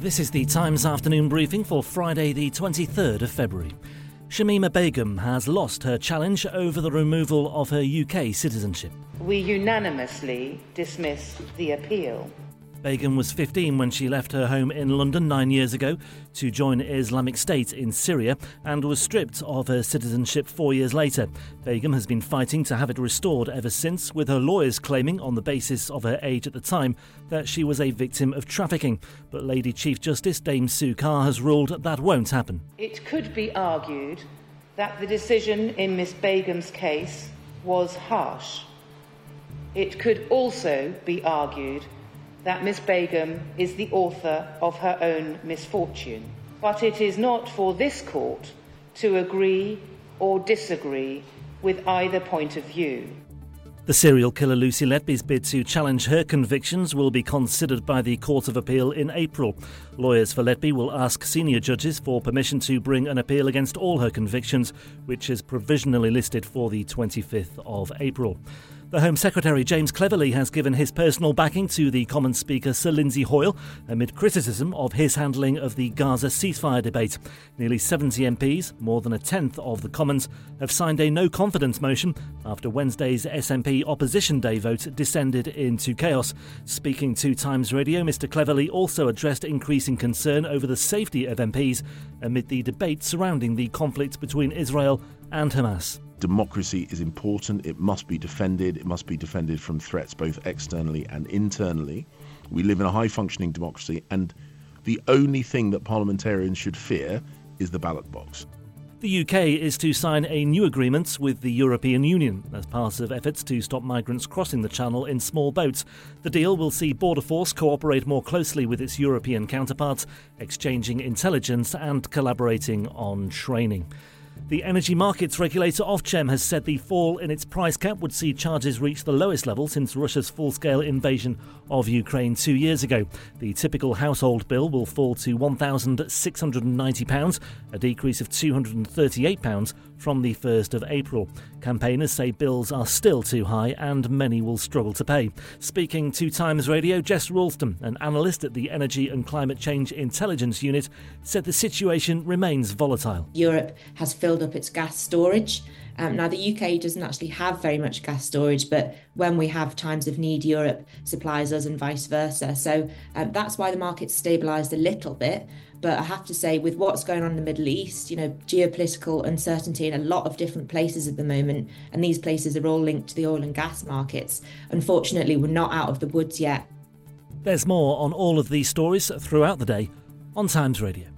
This is the Times afternoon briefing for Friday, the 23rd of February. Shamima Begum has lost her challenge over the removal of her UK citizenship. We unanimously dismiss the appeal. Begum was 15 when she left her home in London nine years ago to join Islamic State in Syria and was stripped of her citizenship four years later. Begum has been fighting to have it restored ever since, with her lawyers claiming, on the basis of her age at the time, that she was a victim of trafficking. But Lady Chief Justice Dame Sue Carr has ruled that won't happen. It could be argued that the decision in Miss Begum's case was harsh. It could also be argued that Miss Begum is the author of her own misfortune. But it is not for this court to agree or disagree with either point of view. The serial killer Lucy Letby's bid to challenge her convictions will be considered by the Court of Appeal in April. Lawyers for Letby will ask senior judges for permission to bring an appeal against all her convictions, which is provisionally listed for the 25th of April. The Home Secretary James Cleverly has given his personal backing to the Commons Speaker Sir Lindsay Hoyle amid criticism of his handling of the Gaza ceasefire debate. Nearly 70 MPs, more than a tenth of the Commons, have signed a no confidence motion after Wednesday's SNP Opposition Day vote descended into chaos. Speaking to Times Radio, Mr Cleverly also addressed increasing concern over the safety of MPs amid the debate surrounding the conflict between Israel and Hamas democracy is important. It must be defended. It must be defended from threats both externally and internally. We live in a high functioning democracy, and the only thing that parliamentarians should fear is the ballot box. The UK is to sign a new agreement with the European Union as part of efforts to stop migrants crossing the Channel in small boats. The deal will see Border Force cooperate more closely with its European counterparts, exchanging intelligence and collaborating on training. The energy markets regulator Ofgem has said the fall in its price cap would see charges reach the lowest level since Russia's full scale invasion of Ukraine two years ago. The typical household bill will fall to £1,690, a decrease of £238 from the 1st of April. Campaigners say bills are still too high and many will struggle to pay. Speaking to Times Radio, Jess Ralston, an analyst at the Energy and Climate Change Intelligence Unit, said the situation remains volatile. Europe has filled up its gas storage. Um, now, the UK doesn't actually have very much gas storage, but when we have times of need, Europe supplies us and vice versa. So um, that's why the market's stabilised a little bit. But I have to say, with what's going on in the Middle East, you know, geopolitical uncertainty in a lot of different places at the moment, and these places are all linked to the oil and gas markets. Unfortunately, we're not out of the woods yet. There's more on all of these stories throughout the day on Times Radio.